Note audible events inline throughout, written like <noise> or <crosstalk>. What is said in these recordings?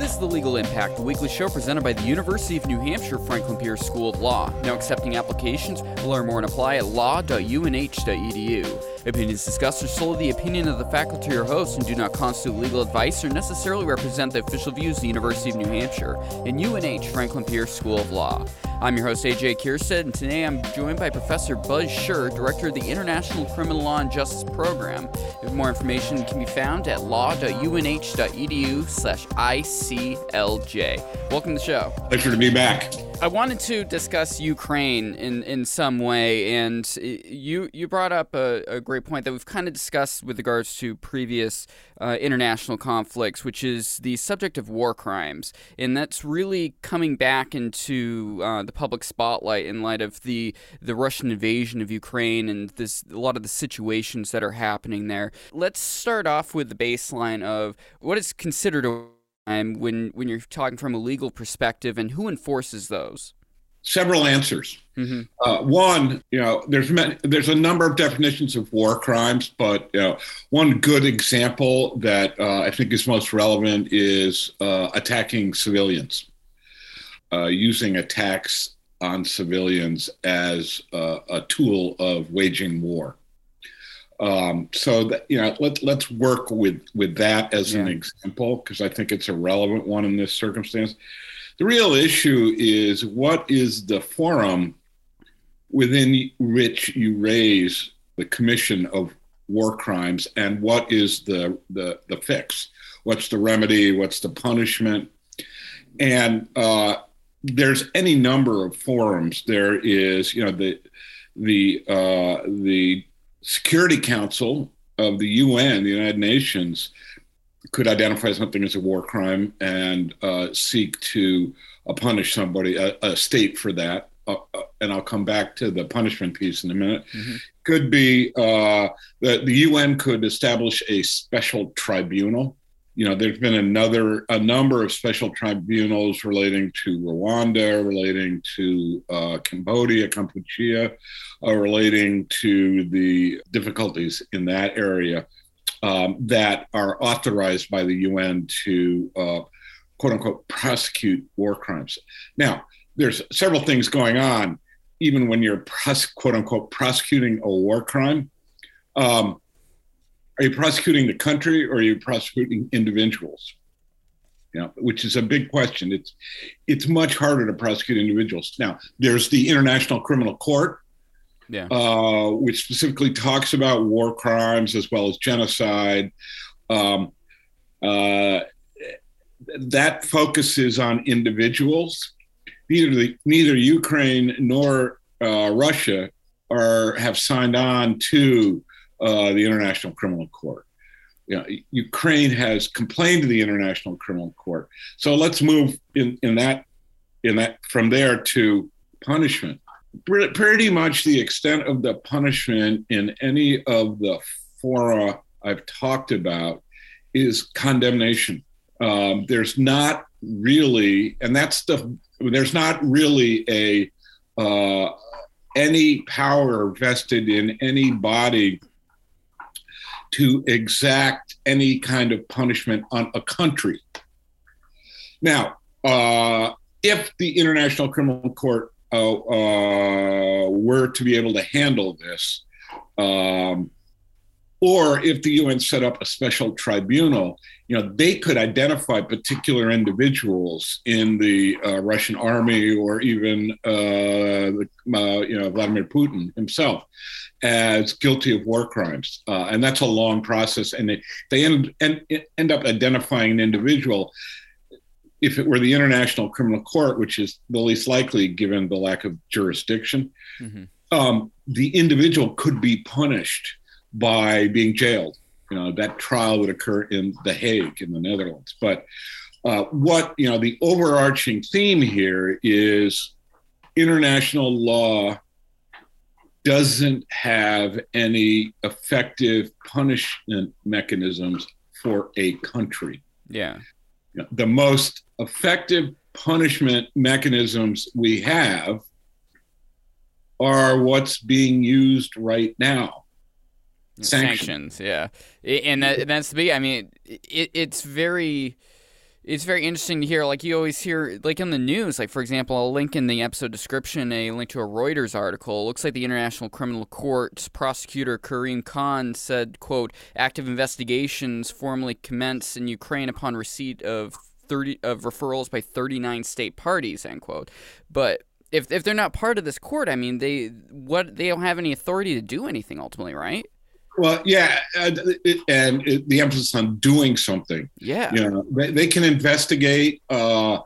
This is The Legal Impact, the weekly show presented by the University of New Hampshire Franklin Pierce School of Law. Now accepting applications. Learn more and apply at law.unh.edu. Opinions discussed are solely the opinion of the faculty or hosts and do not constitute legal advice or necessarily represent the official views of the University of New Hampshire and UNH Franklin Pierce School of Law. I'm your host, AJ Kierstead, and today I'm joined by Professor Buzz Scherr, Director of the International Criminal Law and Justice Program. If more information can be found at law.unh.edu slash ICLJ. Welcome to the show. Pleasure to be back. I wanted to discuss Ukraine in, in some way, and you you brought up a, a great point that we've kind of discussed with regards to previous uh, international conflicts, which is the subject of war crimes, and that's really coming back into uh, the public spotlight in light of the the Russian invasion of Ukraine and this a lot of the situations that are happening there. Let's start off with the baseline of what is considered a when when you're talking from a legal perspective, and who enforces those? Several answers. Mm-hmm. Uh, one, you know, there's many, there's a number of definitions of war crimes, but you know, one good example that uh, I think is most relevant is uh, attacking civilians, uh, using attacks on civilians as a tool of waging war. Um, so that, you know, let, let's work with with that as yeah. an example because I think it's a relevant one in this circumstance. The real issue is what is the forum within which you raise the commission of war crimes, and what is the the, the fix? What's the remedy? What's the punishment? And uh, there's any number of forums. There is, you know, the the uh, the Security Council of the UN, the United Nations, could identify something as a war crime and uh, seek to uh, punish somebody, a, a, state for that. Uh, uh and I'll come back to the punishment piece in a minute. Mm-hmm. Could be uh, the, the UN could establish a special tribunal you know, there's been another a number of special tribunals relating to Rwanda, relating to uh, Cambodia, Kampuchea, relating to the difficulties in that area um, that are authorized by the UN to uh, quote unquote prosecute war crimes. Now, there's several things going on, even when you're pros- quote unquote prosecuting a war crime. Um, are you prosecuting the country or are you prosecuting individuals? You know, which is a big question. It's it's much harder to prosecute individuals. Now, there's the International Criminal Court, yeah. uh, which specifically talks about war crimes as well as genocide. Um, uh, that focuses on individuals. Neither the, neither Ukraine nor uh, Russia are have signed on to uh, the International Criminal Court. You know, Ukraine has complained to the International Criminal Court. So let's move in, in that in that from there to punishment. Pretty much the extent of the punishment in any of the fora I've talked about is condemnation. Um, there's not really, and that's the there's not really a uh, any power vested in any body to exact any kind of punishment on a country. Now, uh, if the International Criminal Court uh, uh, were to be able to handle this, um, or if the UN set up a special tribunal, you know, they could identify particular individuals in the uh, Russian army or even, uh, uh, you know, Vladimir Putin himself as guilty of war crimes, uh, and that's a long process. And they, they end, end end up identifying an individual. If it were the International Criminal Court, which is the least likely given the lack of jurisdiction, mm-hmm. um, the individual could be punished by being jailed. You know that trial would occur in The Hague in the Netherlands. But uh, what you know, the overarching theme here is international law doesn't have any effective punishment mechanisms for a country. Yeah. The most effective punishment mechanisms we have are what's being used right now. Sanctions, Sanctions yeah, and that, that's the big. I mean, it, it's very it's very interesting to hear. Like you always hear, like in the news, like for example, I'll link in the episode description a link to a Reuters article. It looks like the International Criminal Court prosecutor Karim Khan said, "quote Active investigations formally commence in Ukraine upon receipt of 30 of referrals by 39 state parties." End quote. But if if they're not part of this court, I mean, they what they don't have any authority to do anything ultimately, right? Well, yeah, uh, and it, the emphasis on doing something. Yeah, you know, they, they can investigate uh,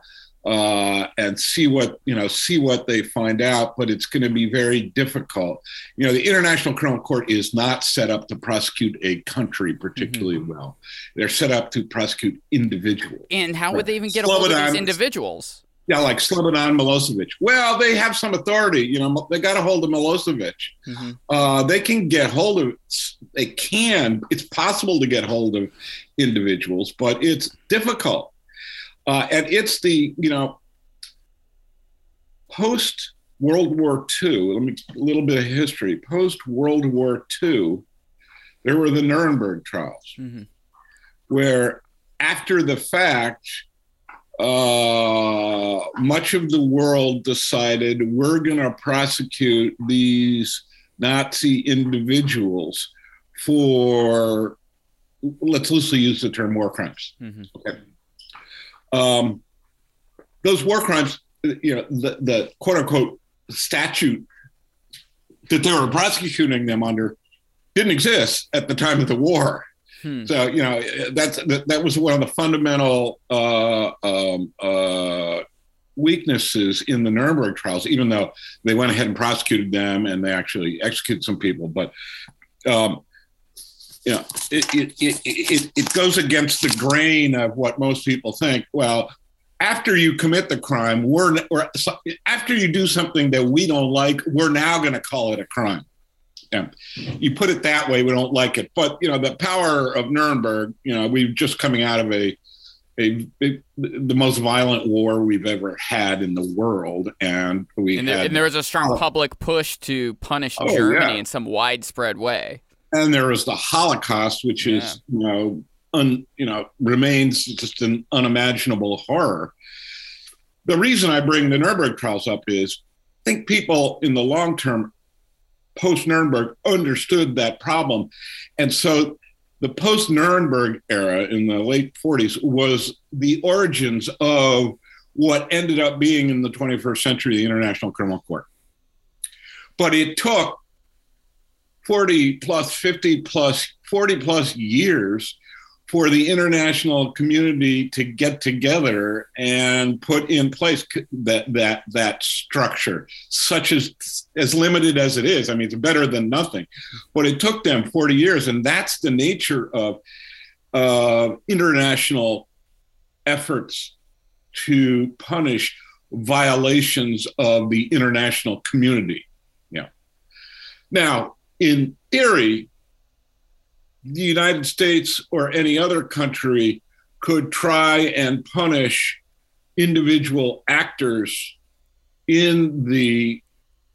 uh, and see what you know, see what they find out, but it's going to be very difficult. You know, the International Criminal Court is not set up to prosecute a country particularly mm-hmm. well. They're set up to prosecute individuals. And how would they even get a hold of these individuals? Yeah, like Slobodan Milosevic. Well, they have some authority. You know, they got a hold of Milosevic. Mm-hmm. Uh, they can get hold of. They can. It's possible to get hold of individuals, but it's difficult. Uh, and it's the you know post World War II. Let me a little bit of history. Post World War II, there were the Nuremberg trials, mm-hmm. where after the fact uh, much of the world decided we're going to prosecute these Nazi individuals for, let's loosely use the term war crimes. Mm-hmm. Okay. Um, those war crimes, you know, the, the quote unquote statute that they were prosecuting them under didn't exist at the time of the war. Hmm. So you know that's that, that was one of the fundamental uh, um, uh, weaknesses in the Nuremberg trials. Even though they went ahead and prosecuted them and they actually executed some people, but um, you know it, it, it, it, it goes against the grain of what most people think. Well, after you commit the crime, we're or after you do something that we don't like, we're now going to call it a crime. Yeah. You put it that way, we don't like it. But you know, the power of Nuremberg. You know, we're just coming out of a, a, a the most violent war we've ever had in the world, and we and there, had, and there was a strong oh. public push to punish oh, Germany yeah. in some widespread way. And there was the Holocaust, which yeah. is you know, un, you know, remains just an unimaginable horror. The reason I bring the Nuremberg trials up is I think people in the long term post Nuremberg understood that problem. And so the post Nuremberg era in the late 40s was the origins of what ended up being in the 21st century the International Criminal Court. But it took 40 plus, 50 plus, 40 plus years for the international community to get together and put in place that that that structure such as as limited as it is. I mean it's better than nothing. But it took them 40 years and that's the nature of uh, international efforts to punish violations of the international community. Yeah. Now in theory the United States or any other country could try and punish individual actors in the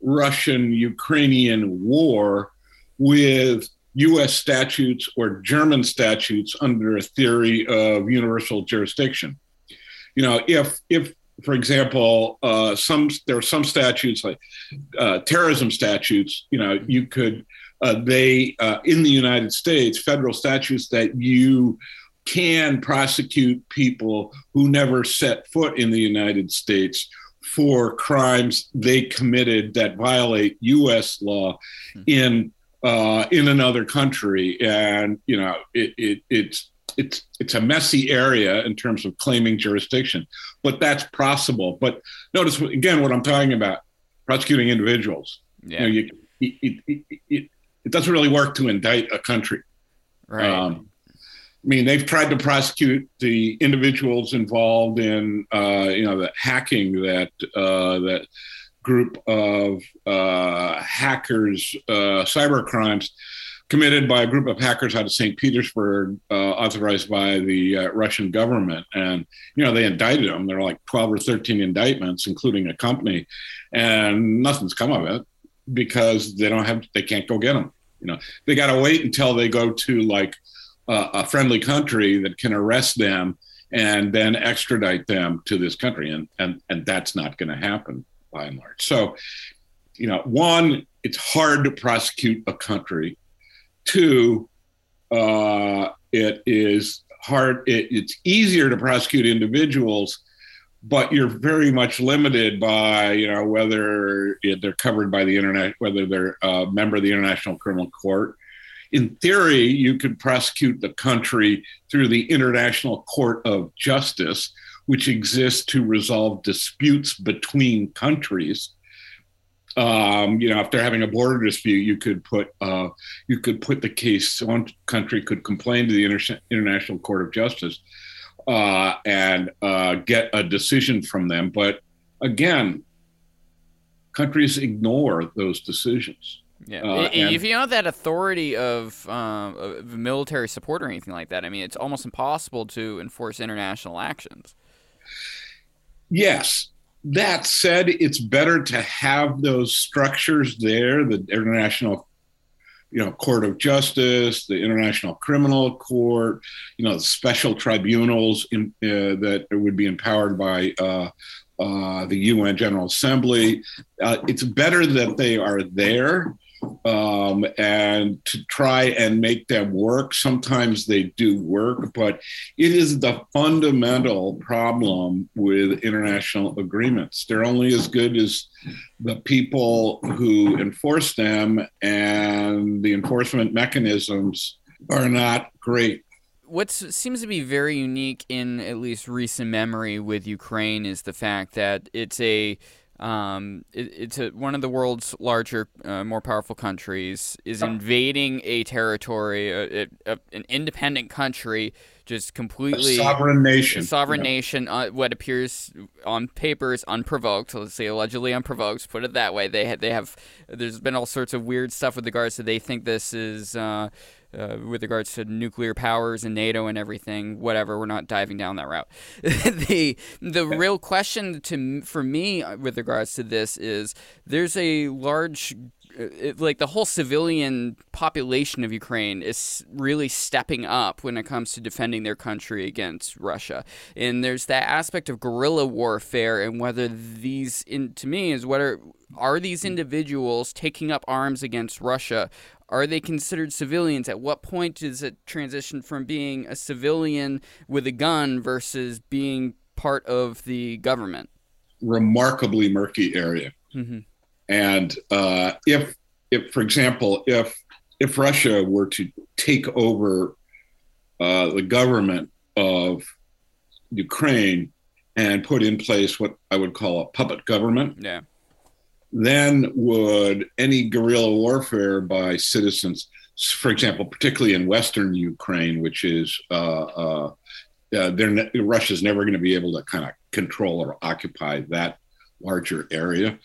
Russian Ukrainian war with US statutes or German statutes under a theory of universal jurisdiction. You know, if, if for example, uh, some there are some statutes like uh, terrorism statutes. You know, you could uh, they uh, in the United States federal statutes that you can prosecute people who never set foot in the United States for crimes they committed that violate U.S. law hmm. in uh, in another country, and you know it, it, it's it's it's a messy area in terms of claiming jurisdiction, but that's possible. But notice again what I'm talking about: prosecuting individuals. Yeah. You know, you, it, it, it doesn't really work to indict a country. Right. Um, I mean, they've tried to prosecute the individuals involved in, uh, you know, the hacking that uh, that group of uh, hackers, uh, cyber crimes committed by a group of hackers out of St. Petersburg, uh, authorized by the uh, Russian government. And, you know, they indicted them. There are like 12 or 13 indictments, including a company, and nothing's come of it because they don't have they can't go get them. You know, they got to wait until they go to like uh, a friendly country that can arrest them and then extradite them to this country. And, and, and that's not going to happen by and large. So, you know, one, it's hard to prosecute a country. Two, uh, it is hard, it, it's easier to prosecute individuals but you're very much limited by you know whether they're covered by the internet whether they're a member of the international criminal court. In theory you could prosecute the country through the international court of justice which exists to resolve disputes between countries um, you know if they're having a border dispute you could put uh, you could put the case one country could complain to the Inter- international court of justice uh, and uh, get a decision from them. But again, countries ignore those decisions. Yeah. Uh, if you don't have that authority of, um, of military support or anything like that, I mean, it's almost impossible to enforce international actions. Yes. That said, it's better to have those structures there, the international you know, Court of Justice, the International Criminal Court, you know, special tribunals in, uh, that would be empowered by uh, uh, the UN General Assembly. Uh, it's better that they are there um, and to try and make them work. Sometimes they do work, but it is the fundamental problem with international agreements. They're only as good as the people who enforce them, and the enforcement mechanisms are not great what seems to be very unique in at least recent memory with Ukraine is the fact that it's a um, it, it's a, one of the world's larger, uh, more powerful countries is invading a territory, a, a, an independent country, just completely sovereign nation, sovereign yeah. nation. Uh, what appears on paper is unprovoked. Let's say allegedly unprovoked. Put it that way. They have, they have. There's been all sorts of weird stuff with regards to they think this is. Uh, uh, with regards to nuclear powers and NATO and everything. Whatever, we're not diving down that route. <laughs> the the real question to for me uh, with regards to this is there's a large it, like the whole civilian population of Ukraine is really stepping up when it comes to defending their country against Russia. And there's that aspect of guerrilla warfare and whether these in to me is what are are these individuals taking up arms against Russia are they considered civilians? At what point does it transition from being a civilian with a gun versus being part of the government? Remarkably murky area. Mm-hmm. And uh, if, if, for example, if if Russia were to take over uh, the government of Ukraine and put in place what I would call a puppet government, yeah then would any guerrilla warfare by citizens, for example, particularly in Western Ukraine, which is uh, uh, uh, ne- Russia's never going to be able to kind of control or occupy that larger area.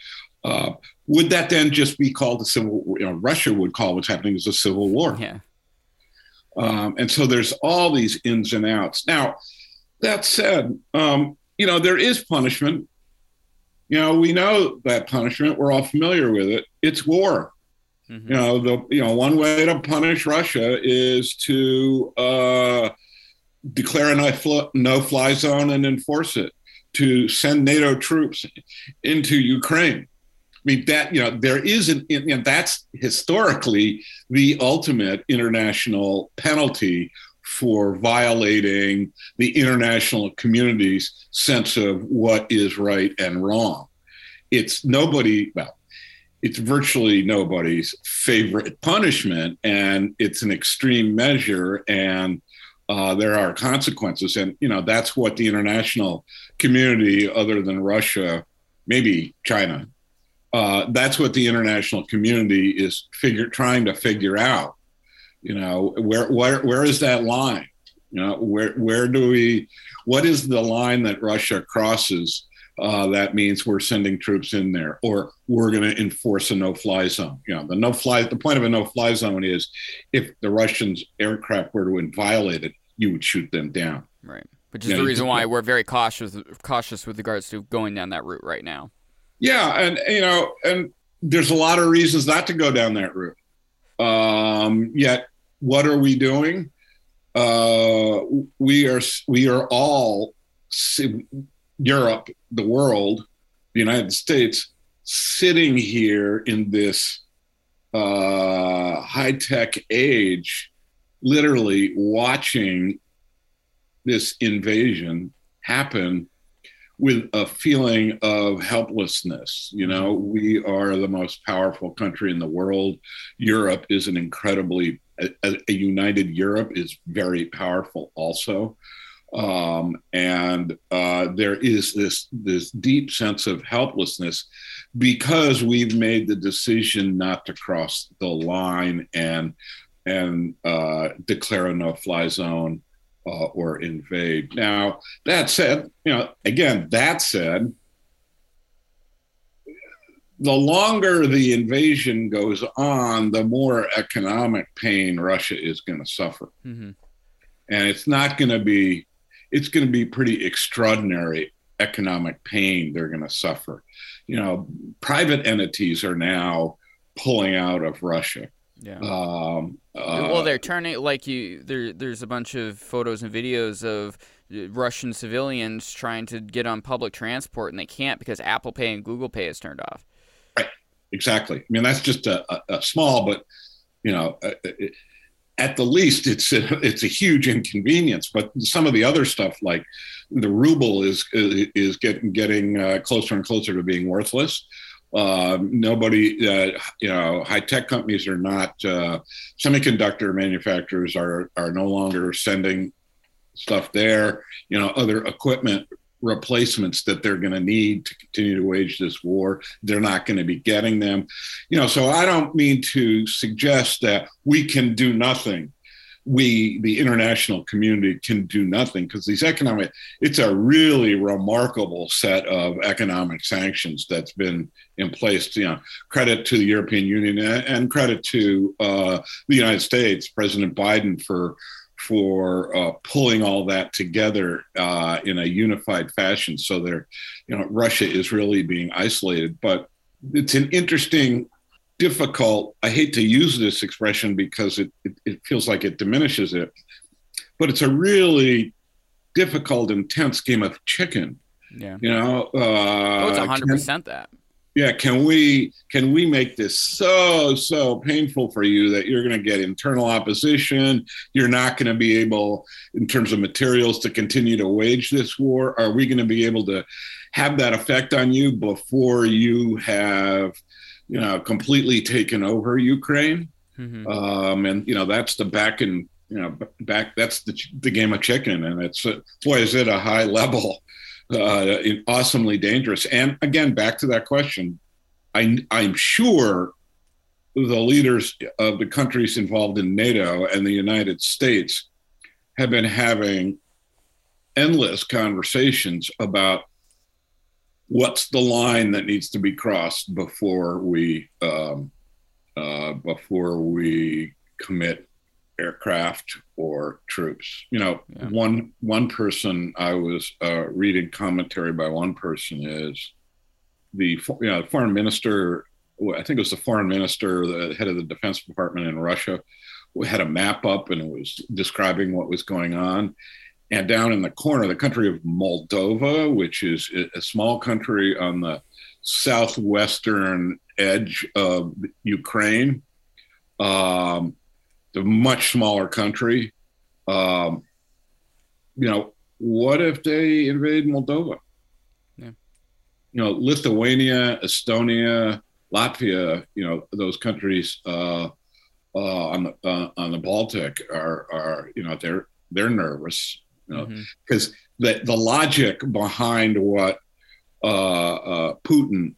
Uh, would that then just be called a civil? You know, Russia would call what's happening as a civil war. Yeah. Um, and so there's all these ins and outs. Now, that said, um, you know, there is punishment you know, we know that punishment. We're all familiar with it. It's war. Mm-hmm. You know, the you know one way to punish Russia is to uh, declare a no-fly zone and enforce it. To send NATO troops into Ukraine. I mean that you know there is an know, that's historically the ultimate international penalty for violating the international community's sense of what is right and wrong. It's nobody, well, it's virtually nobody's favorite punishment, and it's an extreme measure, and uh, there are consequences. And, you know, that's what the international community, other than Russia, maybe China, uh, that's what the international community is figure trying to figure out you know, where where where is that line? You know, where where do we? What is the line that Russia crosses? Uh, that means we're sending troops in there, or we're going to enforce a no-fly zone. You know, the no-fly. The point of a no-fly zone is if the Russians' aircraft were to violate it, you would shoot them down. Right. Which is you the know, reason why we're very cautious cautious with regards to going down that route right now. Yeah, and you know, and there's a lot of reasons not to go down that route. Um, yet what are we doing? uh, we are we are all Europe, the world, the United States, sitting here in this uh, high tech age, literally watching this invasion happen with a feeling of helplessness. You know, we are the most powerful country in the world. Europe is an incredibly, a, a united Europe is very powerful also. Um, and uh, there is this this deep sense of helplessness because we've made the decision not to cross the line and and uh, declare a no-fly zone uh, or invade. Now, that said, you know, again, that said, the longer the invasion goes on, the more economic pain Russia is going to suffer. Mm-hmm. And it's not going to be, it's going to be pretty extraordinary economic pain they're going to suffer. You know, private entities are now pulling out of Russia. Yeah. Um, uh, well, they're turning like you. There, there's a bunch of photos and videos of uh, Russian civilians trying to get on public transport and they can't because Apple Pay and Google Pay is turned off. Right. Exactly. I mean, that's just a, a, a small, but you know, uh, it, at the least, it's a, <laughs> it's a huge inconvenience. But some of the other stuff, like the ruble, is is getting getting uh, closer and closer to being worthless. Uh, nobody, uh, you know, high tech companies are not. Uh, semiconductor manufacturers are are no longer sending stuff there. You know, other equipment replacements that they're going to need to continue to wage this war. They're not going to be getting them. You know, so I don't mean to suggest that we can do nothing we, the international community, can do nothing because these economic, it's a really remarkable set of economic sanctions that's been in place. You know, credit to the European Union and credit to uh, the United States, President Biden for for uh, pulling all that together uh, in a unified fashion. So there, you know, Russia is really being isolated, but it's an interesting difficult. I hate to use this expression because it, it, it feels like it diminishes it, but it's a really difficult, intense game of chicken. Yeah. You know, uh, oh, it's hundred percent that. Yeah. Can we can we make this so so painful for you that you're going to get internal opposition? You're not going to be able, in terms of materials, to continue to wage this war. Are we going to be able to have that effect on you before you have you know, completely taken over Ukraine. Mm-hmm. Um, and, you know, that's the back and, you know, back, that's the, the game of chicken. And it's, uh, boy, is it a high level, uh, awesomely dangerous. And again, back to that question, I, I'm sure the leaders of the countries involved in NATO and the United States have been having endless conversations about what's the line that needs to be crossed before we um, uh, before we commit aircraft or troops. You know, yeah. one one person I was uh, reading commentary by one person is the you know foreign minister. I think it was the foreign minister, the head of the defense department in Russia, had a map up and it was describing what was going on and down in the corner, the country of Moldova, which is a small country on the southwestern edge of Ukraine, um, a much smaller country. Um, you know, what if they invade Moldova? Yeah. You know, Lithuania, Estonia, Latvia, you know, those countries uh, uh, on the uh, on the Baltic are are you know they're they're nervous because mm-hmm. the the logic behind what uh, uh, Putin,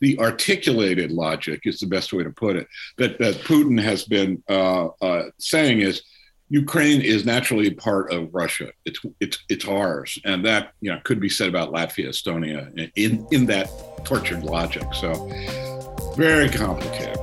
the articulated logic is the best way to put it. That that Putin has been uh, uh saying is. Ukraine is naturally part of Russia. It's it's it's ours, and that you know could be said about Latvia, Estonia, in in that tortured logic. So very complicated.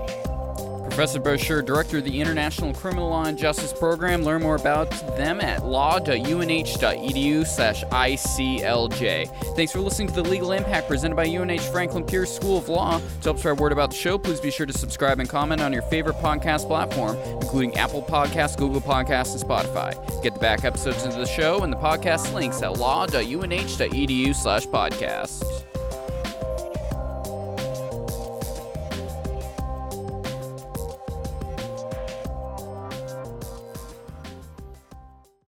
Professor Buzz Scherr, Director of the International Criminal Law and Justice Program. Learn more about them at law.unh.edu slash ICLJ. Thanks for listening to The Legal Impact presented by UNH Franklin Pierce School of Law. To help spread word about the show, please be sure to subscribe and comment on your favorite podcast platform, including Apple Podcasts, Google Podcasts, and Spotify. Get the back episodes of the show and the podcast links at law.unh.edu slash podcast.